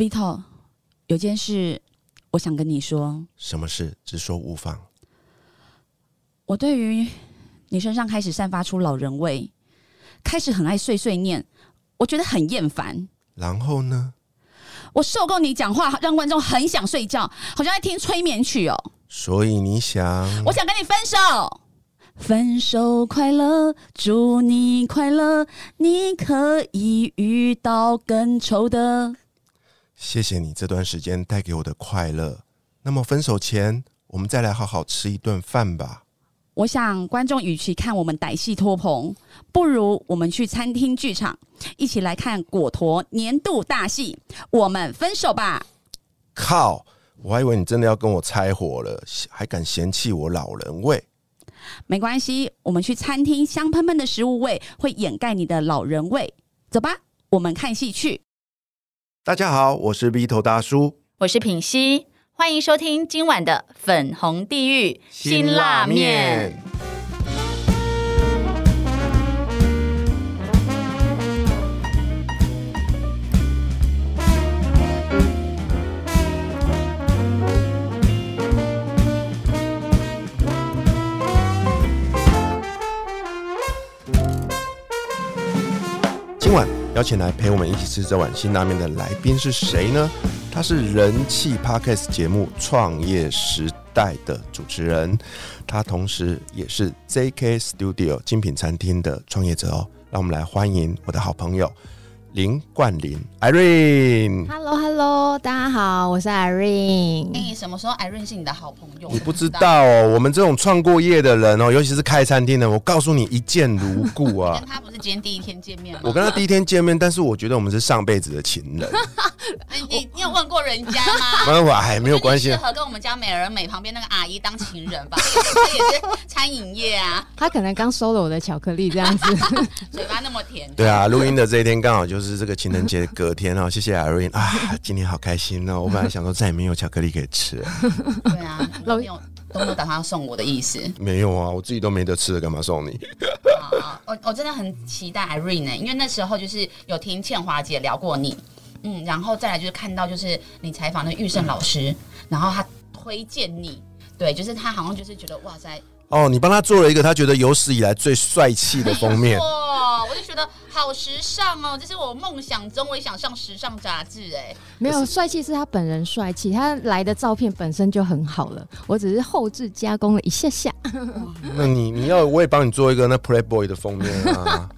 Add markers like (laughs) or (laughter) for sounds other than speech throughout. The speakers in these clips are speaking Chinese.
Vito，有件事我想跟你说，什么事？直说无妨。我对于你身上开始散发出老人味，开始很爱碎碎念，我觉得很厌烦。然后呢？我受够你讲话让观众很想睡觉，好像在听催眠曲哦。所以你想？我想跟你分手。分手快乐，祝你快乐，你可以遇到更丑的。谢谢你这段时间带给我的快乐。那么分手前，我们再来好好吃一顿饭吧。我想观众与其看我们歹戏拖棚，不如我们去餐厅剧场一起来看果陀年度大戏。我们分手吧！靠！我还以为你真的要跟我拆伙了，还敢嫌弃我老人味？没关系，我们去餐厅，香喷喷的食物味会掩盖你的老人味。走吧，我们看戏去。大家好，我是 V 头大叔，我是品熙，欢迎收听今晚的粉红地狱辛辣面。今晚邀请来陪我们一起吃这碗辛拉面的来宾是谁呢？他是人气 podcast 节目《创业时代》的主持人，他同时也是 JK Studio 精品餐厅的创业者哦。让我们来欢迎我的好朋友。林冠霖，Irene，Hello Hello，大家好，我是 Irene。哎，什么时候 Irene 是你的好朋友？你不知道哦，我们这种创过业的人哦，尤其是开餐厅的，我告诉你一见如故啊。(laughs) 跟他不是今天第一天见面吗？我跟他第一天见面，但是我觉得我们是上辈子的情人。(laughs) 你你有问过人家吗？(laughs) 没有，哎，没有关系。适合跟我们家美人美旁边那个阿姨当情人吧？他也是餐饮业啊。他可能刚收了我的巧克力，这样子，嘴巴那么甜。对啊，录音的这一天刚好就。就是这个情人节隔天哦，(laughs) 谢谢 Irene 啊，今天好开心哦！我本来想说再也没有巧克力可以吃，(laughs) 对啊，都没有都没有打算要送我的意思，没有啊，我自己都没得吃了，干嘛送你？啊，我我真的很期待 Irene 呢，因为那时候就是有听倩华姐聊过你，嗯，然后再来就是看到就是你采访的玉胜老师，然后他推荐你，对，就是他好像就是觉得哇塞。哦，你帮他做了一个他觉得有史以来最帅气的封面，(laughs) 觉得好时尚哦，这是我梦想中，我也想上时尚杂志哎。没有帅气是他本人帅气，他来的照片本身就很好了，我只是后置加工了一下下。(laughs) 那你你要我也帮你做一个那 Playboy 的封面啊？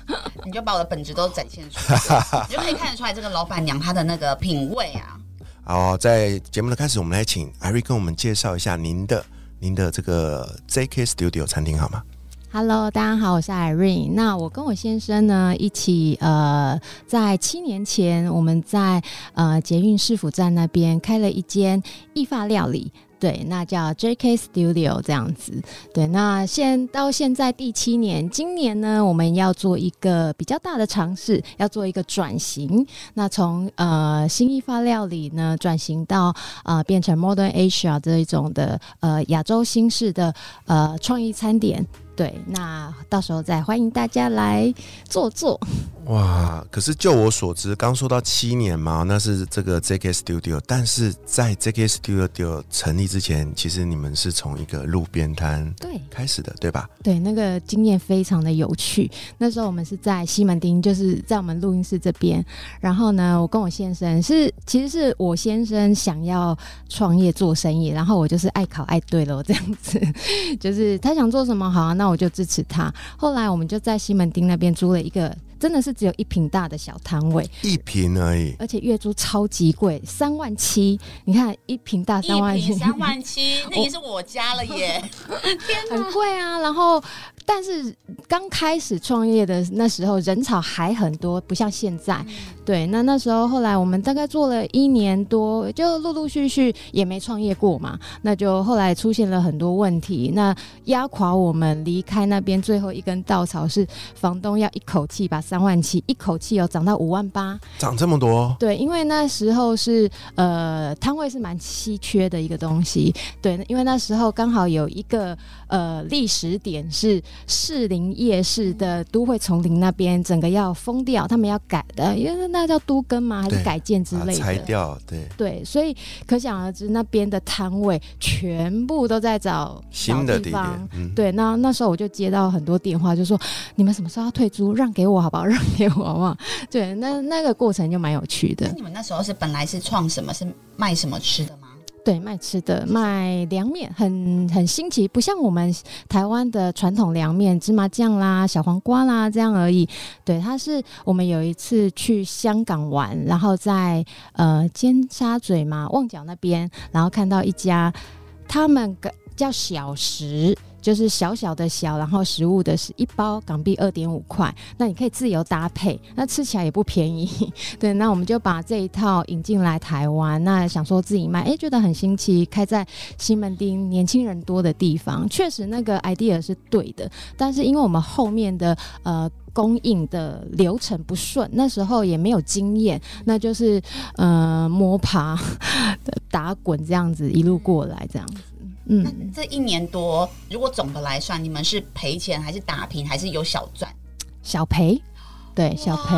你就把我的本质都展现出来，你就可以看得出来这个老板娘她的那个品味啊。好，在节目的开始，我们来请艾瑞跟我们介绍一下您的。您的这个 JK Studio 餐厅好吗？Hello，大家好，我是 Irene。那我跟我先生呢一起呃，在七年前我们在呃捷运市府站那边开了一间意发料理。对，那叫 J.K. Studio 这样子。对，那现到现在第七年，今年呢，我们要做一个比较大的尝试，要做一个转型。那从呃新意发料理呢，转型到呃变成 Modern Asia 这一种的呃亚洲新式的呃创意餐点。对，那到时候再欢迎大家来坐坐。哇！可是就我所知，刚说到七年嘛，那是这个 JK Studio。但是在 JK Studio 成立之前，其实你们是从一个路边摊对开始的，对吧？对，那个经验非常的有趣。那时候我们是在西门町，就是在我们录音室这边。然后呢，我跟我先生是，其实是我先生想要创业做生意，然后我就是爱考爱对了这样子，就是他想做什么好，那我就支持他。后来我们就在西门町那边租了一个。真的是只有一平大的小摊位，一平而已，而且月租超级贵，三万七。你看一平大三万七，三万七，(laughs) 那也是我家了耶！(laughs) 天很贵啊。然后，但是刚开始创业的那时候，人潮还很多，不像现在。对，那那时候后来我们大概做了一年多，就陆陆续续也没创业过嘛。那就后来出现了很多问题，那压垮我们离开那边最后一根稻草是房东要一口气把。三万七，一口气有涨到五万八。涨这么多，对，因为那时候是呃摊位是蛮稀缺的一个东西，对，因为那时候刚好有一个呃历史点是士林夜市的都会丛林那边整个要封掉，他们要改的，因为那叫都更吗？还是改建之类的？拆掉，对，对，所以可想而知，那边的摊位全部都在找新的地方，嗯，对，那那时候我就接到很多电话，就说你们什么时候要退租，让给我好不好？让给我？对，那那个过程就蛮有趣的那。你们那时候是本来是创什么？是卖什么吃的吗？对，卖吃的，卖凉面，很很新奇，不像我们台湾的传统凉面，芝麻酱啦、小黄瓜啦这样而已。对，它是我们有一次去香港玩，然后在呃尖沙咀嘛旺角那边，然后看到一家他们个叫小食。就是小小的小，然后食物的是一包港币二点五块，那你可以自由搭配，那吃起来也不便宜。(laughs) 对，那我们就把这一套引进来台湾，那想说自己卖，哎，觉得很新奇，开在西门町年轻人多的地方，确实那个 idea 是对的，但是因为我们后面的呃。供应的流程不顺，那时候也没有经验，那就是呃摸爬 (laughs) 打滚这样子一路过来这样子，那嗯，这一年多，如果总的来算，你们是赔钱还是打平，还是有小赚？小赔，对小赔。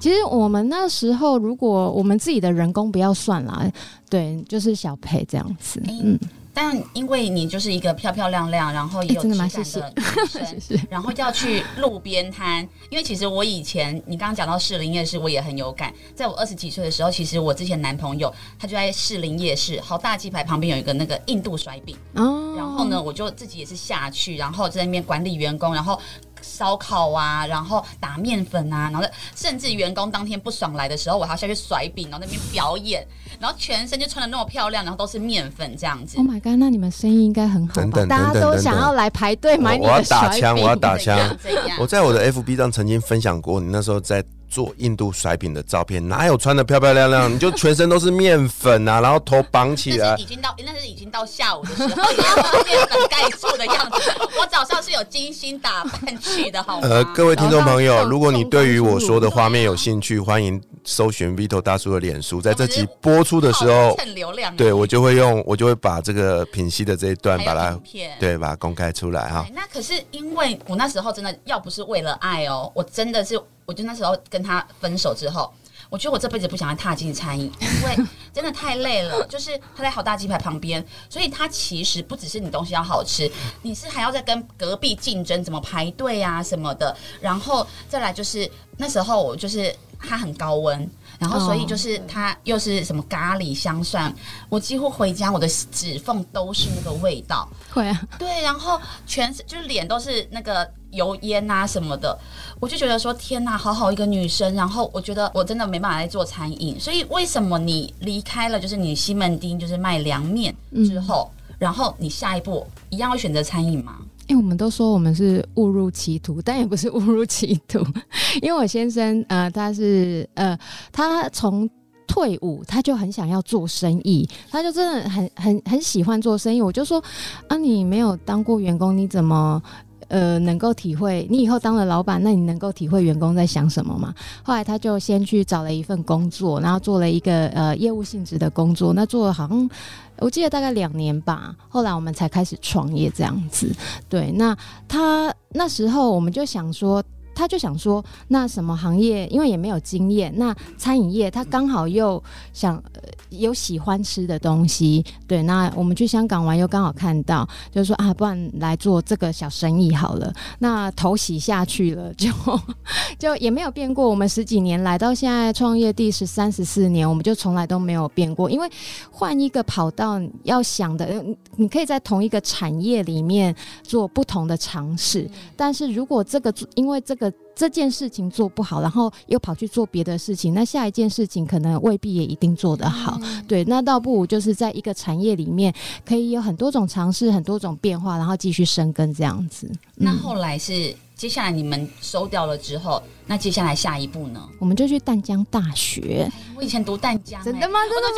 其实我们那时候，如果我们自己的人工不要算啦，对，就是小赔这样子。哎嗯，但因为你就是一个漂漂亮亮，然后也有哎真的吗质感的女生，(laughs) 是然后要去路边摊，因为其实我以前你刚刚讲到士林夜市，我也很有感。在我二十几岁的时候，其实我之前男朋友他就在士林夜市好大鸡排旁边有一个那个印度甩饼，哦然后呢，我就自己也是下去，然后在那边管理员工，然后。烧烤啊，然后打面粉啊，然后甚至员工当天不爽来的时候，我还要下去甩饼，然后那边表演，然后全身就穿的那么漂亮，然后都是面粉这样子，Oh。my god，那你们生意应该很好吧？等等大家都想要来排队买你我要的甩打枪，饼。我要打枪 (laughs) 我在我的 FB 上曾经分享过，你那时候在做印度甩饼的照片，哪有穿的漂漂亮亮？你就全身都是面粉啊，然后头绑起来已，经到那是已经到下午的时候，面粉盖住的样子。我早上是有精心打扮去的，好吗？呃，各位听众朋友，如果你对于我说的画面有兴趣，欢迎搜寻 Vito 大叔的脸书，在这集播出的时候，蹭流量，对我就会用，我就会把这个品析的这一段把它。对把它公开出来哈。那可是因为我那时候真的要不是为了爱哦，我真的是，我就那时候跟他分手之后，我觉得我这辈子不想要踏进餐饮，(laughs) 因为真的太累了。就是他在好大鸡排旁边，所以他其实不只是你东西要好吃，你是还要再跟隔壁竞争怎么排队啊什么的，然后再来就是那时候我就是他很高温。然后，所以就是它又是什么咖喱香蒜，我几乎回家我的指缝都是那个味道。会啊，对，然后全是就是脸都是那个油烟啊什么的，我就觉得说天呐，好好一个女生，然后我觉得我真的没办法再做餐饮，所以为什么你离开了就是你西门町就是卖凉面之后，然后你下一步一样会选择餐饮吗？因为我们都说我们是误入歧途，但也不是误入歧途，(laughs) 因为我先生呃，他是呃，他从退伍他就很想要做生意，他就真的很很很喜欢做生意。我就说啊，你没有当过员工，你怎么？呃，能够体会你以后当了老板，那你能够体会员工在想什么吗？后来他就先去找了一份工作，然后做了一个呃业务性质的工作，那做了好像我记得大概两年吧。后来我们才开始创业这样子。对，那他那时候我们就想说。他就想说，那什么行业？因为也没有经验，那餐饮业他刚好又想、呃、有喜欢吃的东西，对。那我们去香港玩又刚好看到，就说啊，不然来做这个小生意好了。那头洗下去了，就 (laughs) 就也没有变过。我们十几年来到现在创业第十三十四年，我们就从来都没有变过。因为换一个跑道，要想的，你可以在同一个产业里面做不同的尝试，但是如果这个因为这个这件事情做不好，然后又跑去做别的事情，那下一件事情可能未必也一定做得好。对，那倒不如就是在一个产业里面，可以有很多种尝试，很多种变化，然后继续生根这样子。嗯那后来是接下来你们收掉了之后，那接下来下一步呢？我们就去淡江大学，我以前读淡江、欸，真的吗？真的吗？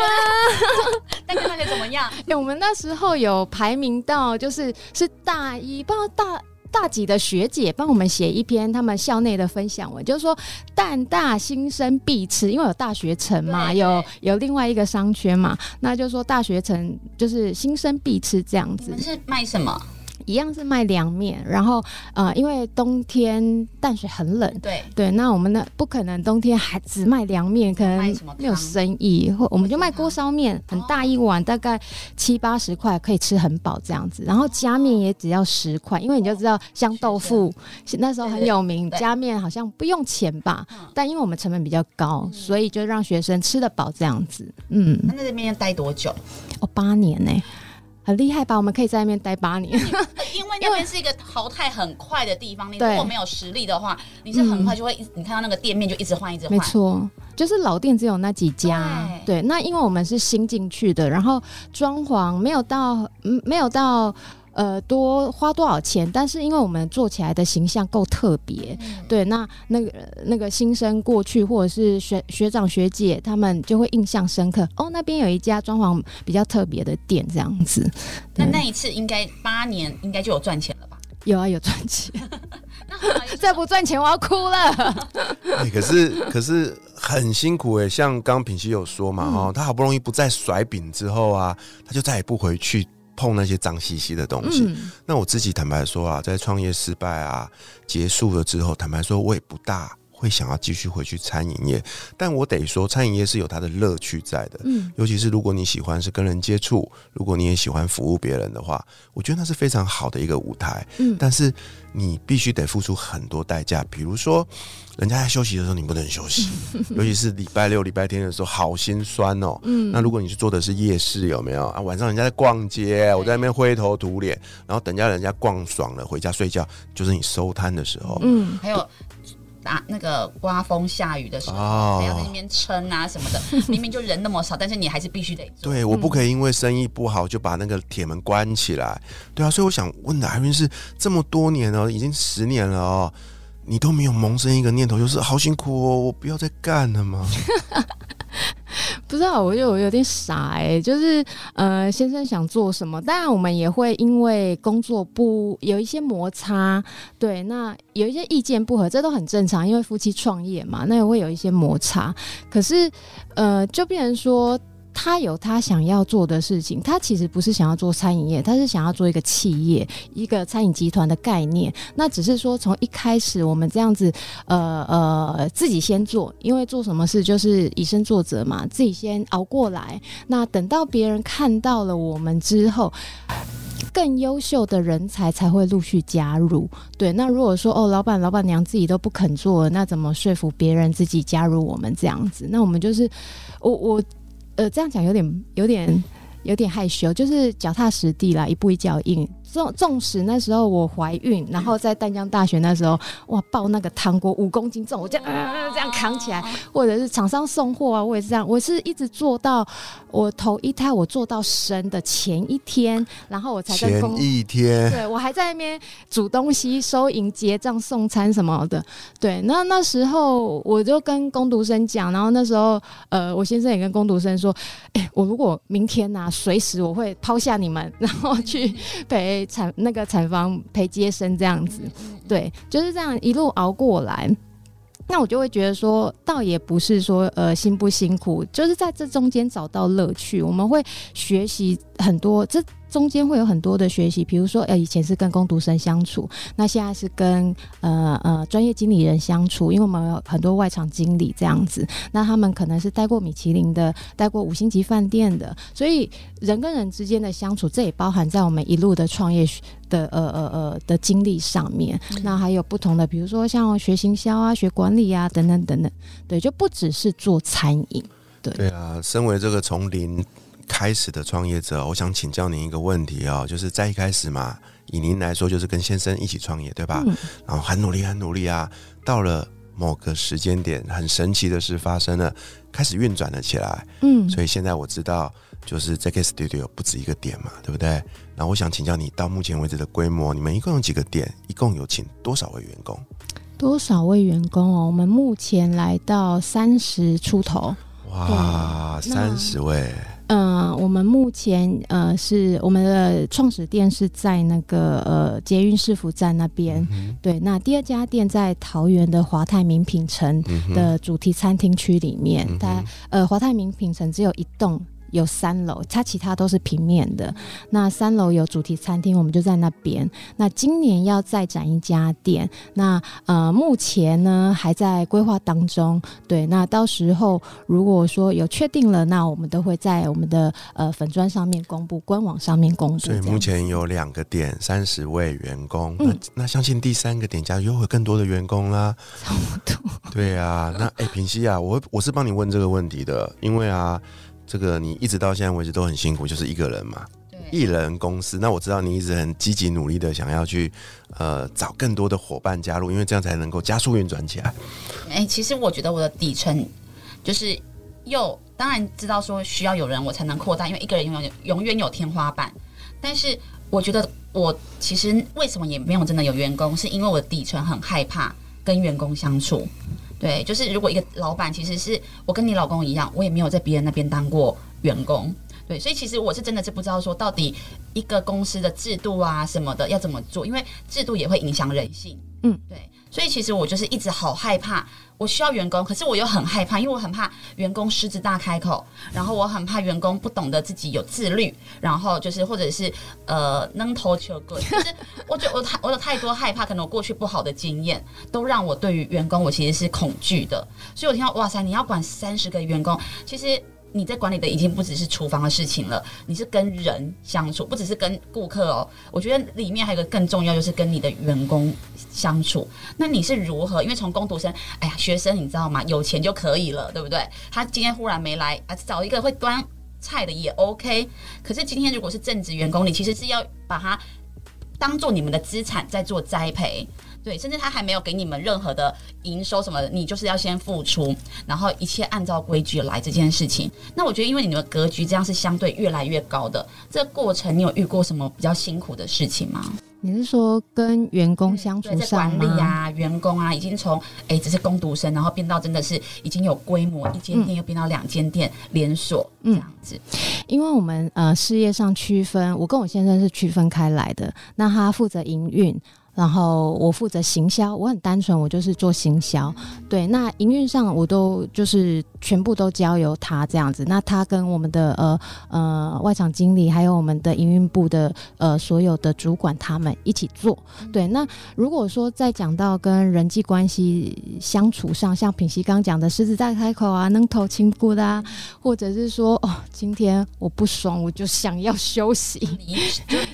淡江大学怎么样？哎、我们那时候有排名到，就是是大一，不知道大大几的学姐帮我们写一篇他们校内的分享文，就是说淡大新生必吃，因为有大学城嘛，有有另外一个商圈嘛，那就是说大学城就是新生必吃这样子是卖什么？一样是卖凉面，然后呃，因为冬天淡水很冷。对，对，那我们呢不可能冬天还只卖凉面，可能没有生意，或我们就卖锅烧面，很大一碗，大概七八十块，可以吃很饱这样子。然后加面也只要十块，因为你就知道香豆腐那时候很有名，加面好像不用钱吧嗯，但因为我们成本比较高，所以就让学生吃得饱这样子。嗯，那在这边待多久？哦，八年呢、很厉害吧？我们可以在那边待八年。因为那边是一个淘汰很快的地方，你如果没有实力的话，你是很快就会一，你看到那个店面就一直换，一直换。没错，就是老店只有那几家。对，那因为我们是新进去的，然后装潢没有到，嗯，没有到。呃，多花多少钱？但是因为我们做起来的形象够特别，嗯对，那那个那个新生过去或者是学学长学姐，他们就会印象深刻。哦，那边有一家装潢比较特别的店，这样子。那那一次应该八年应该就有赚钱了吧？有啊，有赚钱。(laughs) 再不赚钱，我要哭了。哎、可是可是很辛苦哎、像刚刚品熙有说嘛，哦，他好不容易不再甩饼之后啊，他就再也不回去碰那些脏兮兮的东西。嗯，那我自己坦白说啊，在创业失败啊结束了之后，坦白说，我也不大会想要继续回去餐饮业。但我得说，餐饮业是有它的乐趣在的。嗯，尤其是如果你喜欢是跟人接触，如果你也喜欢服务别人的话，我觉得那是非常好的一个舞台。嗯但是你必须得付出很多代价，比如说人家在休息的时候你不能休息，(laughs) 尤其是礼拜六、礼拜天的时候，好心酸哦。嗯那如果你是做的是夜市，有没有啊？晚上人家在逛街，我在那边灰头土脸，然后等下人家逛爽了回家睡觉，就是你收摊的时候。嗯，还有打那个刮风下雨的时候，哦还要在那边撑啊什么的。(laughs) 明明就人那么少，但是你还是必须得做。对，我不可以因为生意不好就把那个铁门关起来。对啊，所以我想问的艾云是这么多年了，已经十年了哦，你都没有萌生一个念头，就是好辛苦哦，我不要再干了吗？(laughs) 不知道，我就有点傻哎、就是呃，先生想做什么，当然我们也会因为工作不有一些摩擦，对，那有一些意见不合，这都很正常，因为夫妻创业嘛，那也会有一些摩擦。可是呃，就变成说。他有他想要做的事情，他其实不是想要做餐饮业，他是想要做一个企业，一个餐饮集团的概念。那只是说从一开始我们这样子，呃呃，自己先做，因为做什么事就是以身作则嘛，自己先熬过来。那等到别人看到了我们之后，更优秀的人才才会陆续加入。对，那如果说哦，老板、老板娘自己都不肯做，那怎么说服别人自己加入我们这样子？那我们就是我我呃这样讲有点有点有点害羞，就是脚踏实地啦，一步一脚印。纵纵使那时候我怀孕，然后在淡江大学那时候，哇，抱那个糖果五公斤重，我这样、呃、这样扛起来，或者是厂商送货啊，我也是这样，我是一直做到我头一胎我做到生的前一天，然后我才跟前一天，对我还在那边煮东西、收银、结账、送餐什么的。对，那那时候我就跟工读生讲，然后那时候呃，我先生也跟工读生说，哎、我如果明天呐、随时我会抛下你们，然后去陪产那个产房陪接生这样子。对，就是这样一路熬过来。那我就会觉得说，倒也不是说呃辛不辛苦，就是在这中间找到乐趣。我们会学习很多，这中间会有很多的学习，比如说呃以前是跟工读生相处，那现在是跟呃呃专业经理人相处，因为我们有很多外场经理这样子，那他们可能是待过米其林的，待过五星级饭店的，所以人跟人之间的相处，这也包含在我们一路的创业的呃呃呃的经历上面。那还有不同的，比如说像学行销啊、学管理啊等等等等，对，就不只是做餐饮。对啊，身为这个从零开始的创业者，我想请教您一个问题哦，就是在一开始嘛，以您来说，就是跟先生一起创业，对吧？嗯然后很努力，很努力啊，到了某个时间点，很神奇的事发生了，开始运转了起来。嗯，所以现在我知道，就是 ZK Studio 不止一个点嘛，对不对？然后我想请教你，到目前为止的规模，你们一共有几个点？一共有请多少位员工？多少位员工哦？我们目前来到三十出头。哇，三十位，嗯、我们目前呃是我们的创始店是在那个呃捷运市府站那边，嗯对。那第二家店在桃园的华泰名品城的主题餐厅区里面，嗯它呃华泰名品城只有一栋。有三楼，它其他都是平面的。那三楼有主题餐厅，我们就在那边。那今年要再展一家店，那呃目前呢还在规划当中。对，那到时候如果说有确定了，那我们都会在我们的呃粉砖上面公布，官网上面公布。所以目前有两个点，三十位员工。嗯那那相信第三个点加又会更多的员工啦。差不多。对啊，那哎，平西啊，我我是帮你问这个问题的，因为啊，这个你一直到现在为止都很辛苦，就是一个人嘛，一对，人公司。那我知道你一直很积极努力的想要去呃找更多的伙伴加入，因为这样才能够加速运转起来。哎、其实我觉得我的底层就是又当然知道说需要有人我才能扩大，因为一个人永远永远有天花板。但是我觉得我其实为什么也没有真的有员工，是因为我的底层很害怕跟员工相处。对，就是如果一个老板，其实是我跟你老公一样，我也没有在别人那边当过员工。对，所以其实我是真的是不知道说到底一个公司的制度啊什么的要怎么做，因为制度也会影响人性。嗯，对，所以其实我就是一直好害怕，我需要员工，可是我又很害怕，因为我很怕员工狮子大开口，然后我很怕员工不懂得自己有自律，然后就是或者是呃能头球滚，就是我觉得我太我有太多害怕，可能我过去不好的经验都让我对于员工我其实是恐惧的，所以我听到哇塞，你要管三十个员工，其实。你在管理的已经不只是厨房的事情了，你是跟人相处，不只是跟顾客哦。我觉得里面还有一个更重要，就是跟你的员工相处。那你是如何？因为从工读生，哎呀，学生你知道吗？有钱就可以了，对不对？他今天忽然没来啊，找一个会端菜的也 OK。可是今天如果是正职员工，你其实是要把他当做你们的资产在做栽培。对，甚至他还没有给你们任何的营收什么的，你就是要先付出，然后一切按照规矩来这件事情。那我觉得，因为你们的格局这样是相对越来越高的，这个过程你有遇过什么比较辛苦的事情吗？你是说跟员工相处对，在？管理啊、员工啊，已经从哎只是工读生，然后变到真的是已经有规模，一间店又变到两间店连锁这嗯样子。因为我们呃事业上区分，我跟我先生是区分开来的。那他负责营运，然后我负责行销。我很单纯，我就是做行销。对，那营运上我都就是全部都交由他这样子。那他跟我们的呃呃外场经理，还有我们的营运部的呃所有的主管，他们一起做。对，那如果说再讲到跟人际关系相处上，像品熙刚讲的狮子大开口啊，能头轻骨的啊，或者是说哦，今天我不爽，我就想要休息。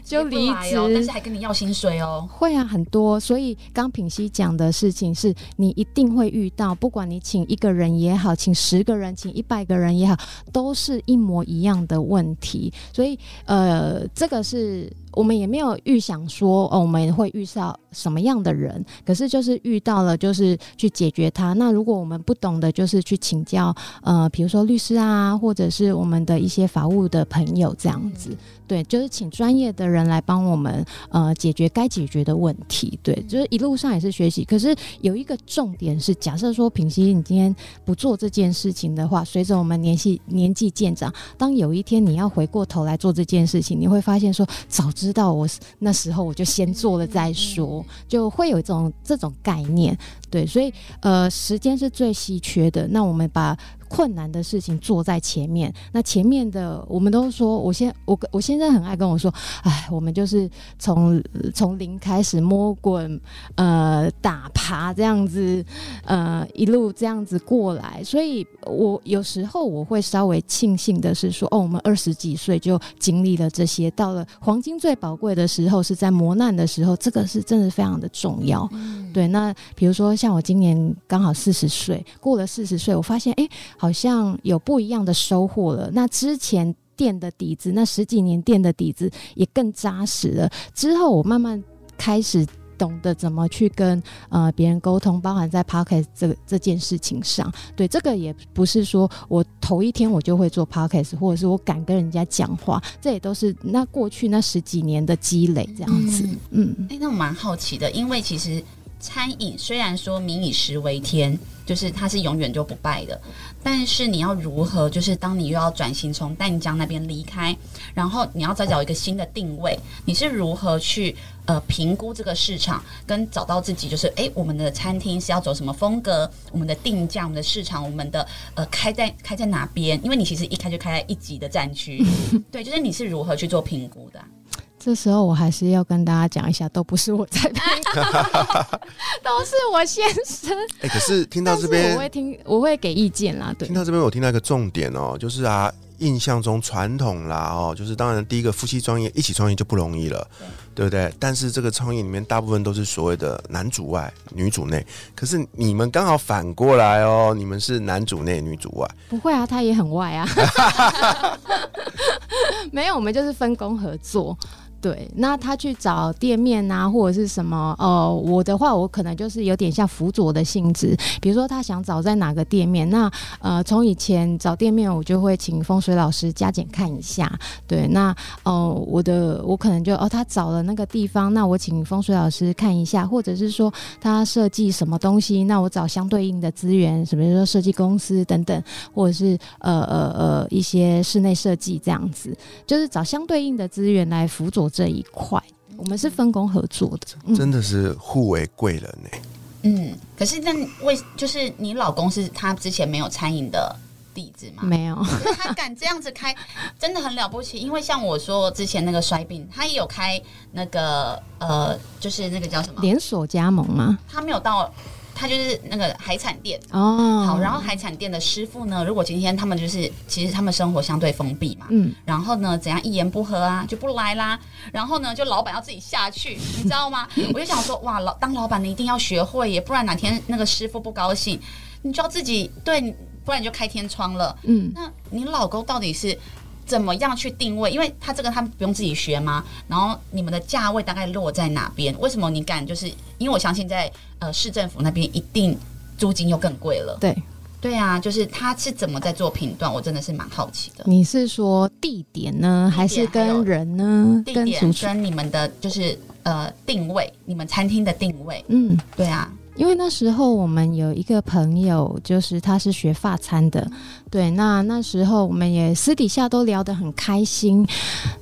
就离职哦，但是还跟你要薪水哦。会啊，很多。所以刚品熙讲的事情是你一定会遇到，不管你请一个人也好，请十个人，请一百个人也好，都是一模一样的问题。所以呃，这个是我们也没有预想说哦，我们会遇到什么样的人，可是就是遇到了，就是去解决它。那如果我们不懂的，就是去请教呃，比如说律师啊，或者是我们的一些法务的朋友这样子。对，就是请专业的人来帮我们呃解决该解决的问题。对，就是一路上也是学习。可是有一个重点是，假设说平熙你今天不做这件事情的话，随着我们年纪年纪渐长，当有一天你要回过头来做这件事情，你会发现说，早知道我那时候我就先做了再说，就会有一种这种概念。对，所以呃，时间是最稀缺的。那我们把困难的事情做在前面，那前面的我们都说，我先我我现在很爱跟我说，哎，我们就是从从零开始摸滚，呃，打爬这样子，呃，一路这样子过来。所以我有时候我会稍微庆幸的是说，哦，我们二十几岁就经历了这些，到了黄金最宝贵的时候，是在磨难的时候，这个是真的非常的重要。对，那比如说像我今年刚好四十岁，过了四十岁，我发现哎、诶好像有不一样的收获了。那之前垫的底子，那十几年垫的底子也更扎实了。之后我慢慢开始。懂得怎么去跟呃别人沟通，包含在 podcast 这个这件事情上，对这个也不是说我头一天我就会做 podcast，或者是我敢跟人家讲话，这也都是那过去那十几年的积累这样子。嗯哎、那我蛮好奇的，因为其实餐饮虽然说民以食为天，就是它是永远就不败的，但是你要如何，就是当你又要转型从淡江那边离开，然后你要再找一个新的定位，你是如何去呃评估这个市场，跟找到自己，就是诶，我们的餐厅是要走什么风格，我们的定价、我们的市场、我们的呃开在开在哪边？因为你其实一开就开在一级的战区，(laughs) 对，就是你是如何去做评估的啊、这时候我还是要跟大家讲一下，都不是我在评估，(laughs) 都是我先生。哎、可是听到这边我会听，我会给意见啦。对听，到这边，我听到一个重点哦，就是啊，印象中传统啦哦，就是当然第一个夫妻创业一起创业就不容易了，对不对？但是这个创业里面大部分都是所谓的男主外女主内，可是你们刚好反过来哦，你们是男主内女主外，不会啊，他也很外啊。(laughs) 没有，我们就是分工合作。对，那他去找店面啊，或者是什么？呃，我的话，我可能就是有点像辅佐的性质。比如说，他想找在哪个店面，那呃，从以前找店面，我就会请风水老师加减看一下。对，那呃，我的我可能就哦，他找了那个地方，那我请风水老师看一下，或者是说他设计什么东西，那我找相对应的资源，什么比如说设计公司等等，或者是呃呃呃一些室内设计这样子，就是找相对应的资源来辅佐这一块。我们是分工合作的，嗯真的是互为贵人呢、嗯，可是那为就是你老公是他之前没有餐饮的底子吗？没有，他敢这样子开，真的很了不起。因为像我说之前那个衰病，他也有开那个呃，就是那个叫什么？连锁加盟吗？他没有到，他就是那个海产店。哦，好，然后海产店的师傅呢，如果今天他们就是其实他们生活相对封闭嘛，嗯，然后呢，怎样一言不合啊就不来啦，然后呢，就老板要自己下去，你知道吗？(laughs) 我就想说，哇，老当老板的一定要学会耶，不然哪天那个师傅不高兴，你就要自己对，不然你就开天窗了。嗯，那你老公到底是怎么样去定位？因为他这个他不用自己学吗？然后你们的价位大概落在哪边？为什么你敢？就是因为我相信在呃市政府那边一定租金又更贵了。对，对啊，就是他是怎么在做评断？我真的是蛮好奇的。你是说地点呢，还是跟人呢？地点跟你们的就是呃定位，你们餐厅的定位，嗯，对啊，因为那时候我们有一个朋友，就是他是学发餐的，对，那那时候我们也私底下都聊得很开心，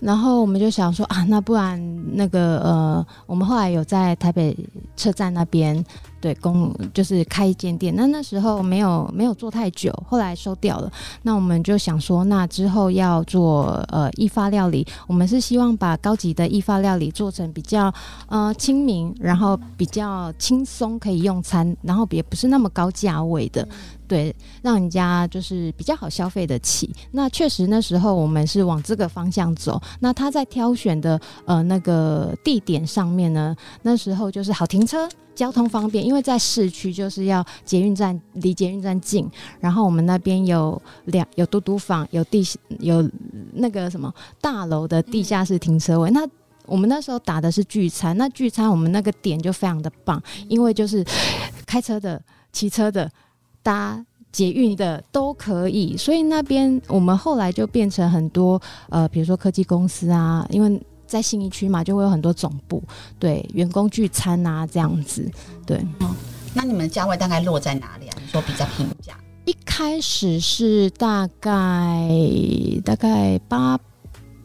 然后我们就想说啊，那不然那个呃，我们后来有在台北车站那边。对，公就是开一间店，那那时候没有没有做太久，后来收掉了。那我们就想说，那之后要做呃意发料理，我们是希望把高级的意发料理做成比较呃亲民，然后比较轻松可以用餐，然后也不是那么高价位的，对，让人家就是比较好消费得起。那确实那时候我们是往这个方向走。那他在挑选的呃那个地点上面呢，那时候就是好停车。交通方便，因为在市区就是要捷运站离捷运站近，然后我们那边有两有嘟嘟房，有地有那个什么大楼的地下室停车位。那我们那时候打的是聚餐，那聚餐我们那个点就非常的棒，因为就是开车的、骑车的、搭捷运的都可以，所以那边我们后来就变成很多呃，比如说科技公司啊，因为在信义区嘛，就会有很多总部，对员工聚餐啊这样子，对。那你们价位大概落在哪里啊？你说比较平价，一开始是大概大概八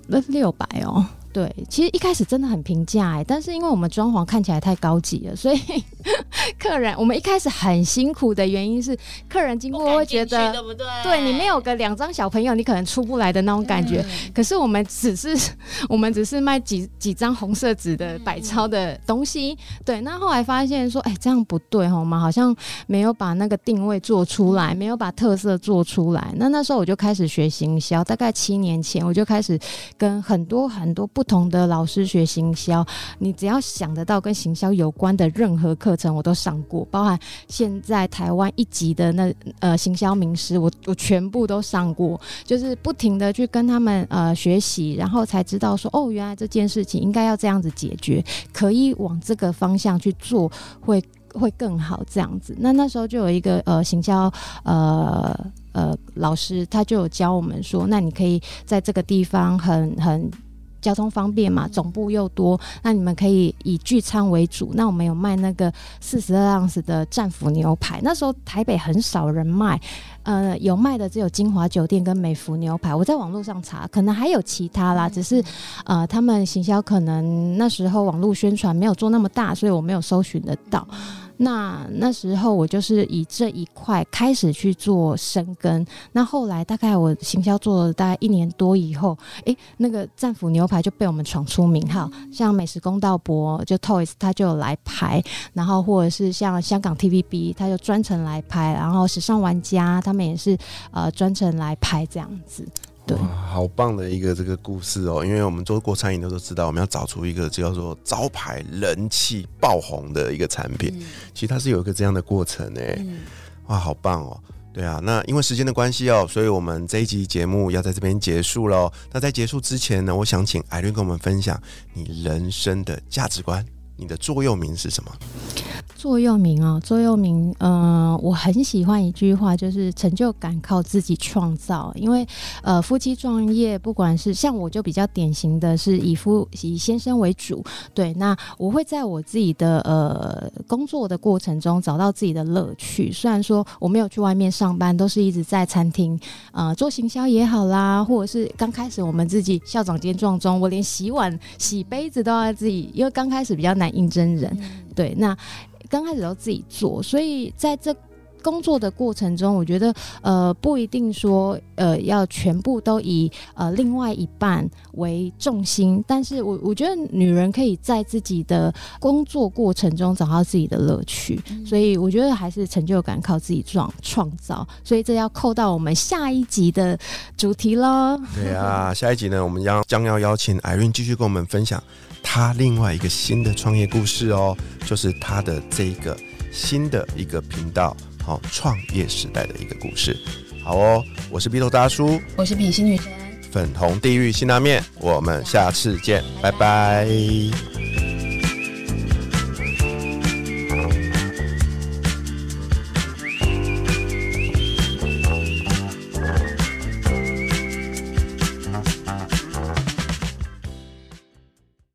呃六百哦。对，其实一开始真的很平价哎，但是因为我们装潢看起来太高级了，所以 (laughs) 客人我们一开始很辛苦的原因是，客人经过会觉得，对不对？对你没有个两张小朋友，你可能出不来的那种感觉。嗯可是我们只是我们只是卖几几张红色纸的百超的东西，对。那后来发现说，哎、这样不对哈，我们好像没有把那个定位做出来，没有把特色做出来。那那时候我就开始学行销，大概七年前我就开始跟很多很多不同的老师学行销。你只要想得到跟行销有关的任何课程，我都上过，包含现在台湾一级的那呃行销名师，我我全部都上过，就是不停的去跟他们呃学习，然后才知道说哦，原来这件事情应该要这样子解决，可以往这个方向去做，会会更好这样子。那那时候就有一个呃行销呃呃老师，他就有教我们说，那你可以在这个地方很很。交通方便嘛，总部又多，那你们可以以聚餐为主。那我们有卖那个四十二盎司的战斧牛排，那时候台北很少人卖，呃，有卖的只有金华酒店跟美孚牛排。我在网络上查，可能还有其他啦，只是呃，他们行销可能那时候网络宣传没有做那么大，所以我没有搜寻得到。那那时候我就是以这一块开始去做深耕。那后来大概我行销做了大概一年多以后，诶，那个战斧牛排就被我们闯出名号，像美食公道博就 Toys 他就有来拍，然后或者是像香港 TVB 他就专程来拍，然后时尚玩家他们也是呃专程来拍这样子。对，好棒的一个这个故事哦！因为我们做过餐饮的都知道，我们要找出一个叫做招牌、人气爆红的一个产品，其实它是有一个这样的过程诶。哇，好棒哦！对啊，那因为时间的关系哦，所以我们这一集节目要在这边结束喽。那在结束之前呢，我想请艾伦跟我们分享你人生的价值观，你的座右铭是什么？座右铭啊，座右铭，嗯，我很喜欢一句话，就是成就感靠自己创造。因为，呃，夫妻创业，不管是像我就比较典型的是以夫以先生为主，对，那我会在我自己的呃工作的过程中找到自己的乐趣。虽然说我没有去外面上班，都是一直在餐厅，呃，做行销也好啦，或者是刚开始我们自己校长兼撞钟，我连洗碗、洗杯子都要自己，因为刚开始比较难应征人，对，那。刚开始都自己做，所以在这工作的过程中，我觉得呃不一定说呃要全部都以呃另外一半为重心，但是我我觉得女人可以在自己的工作过程中找到自己的乐趣，所以我觉得还是成就感靠自己创创造，所以这要扣到我们下一集的主题喽。对啊，下一集呢，我们将将要邀请艾瑞继续跟我们分享。他另外一个新的创业故事哦，就是他的这个新的一个频道，好创业时代的一个故事。好哦，我是鼻头大叔，我是品心女神，粉红地狱辛拉面，我们下次见，拜拜。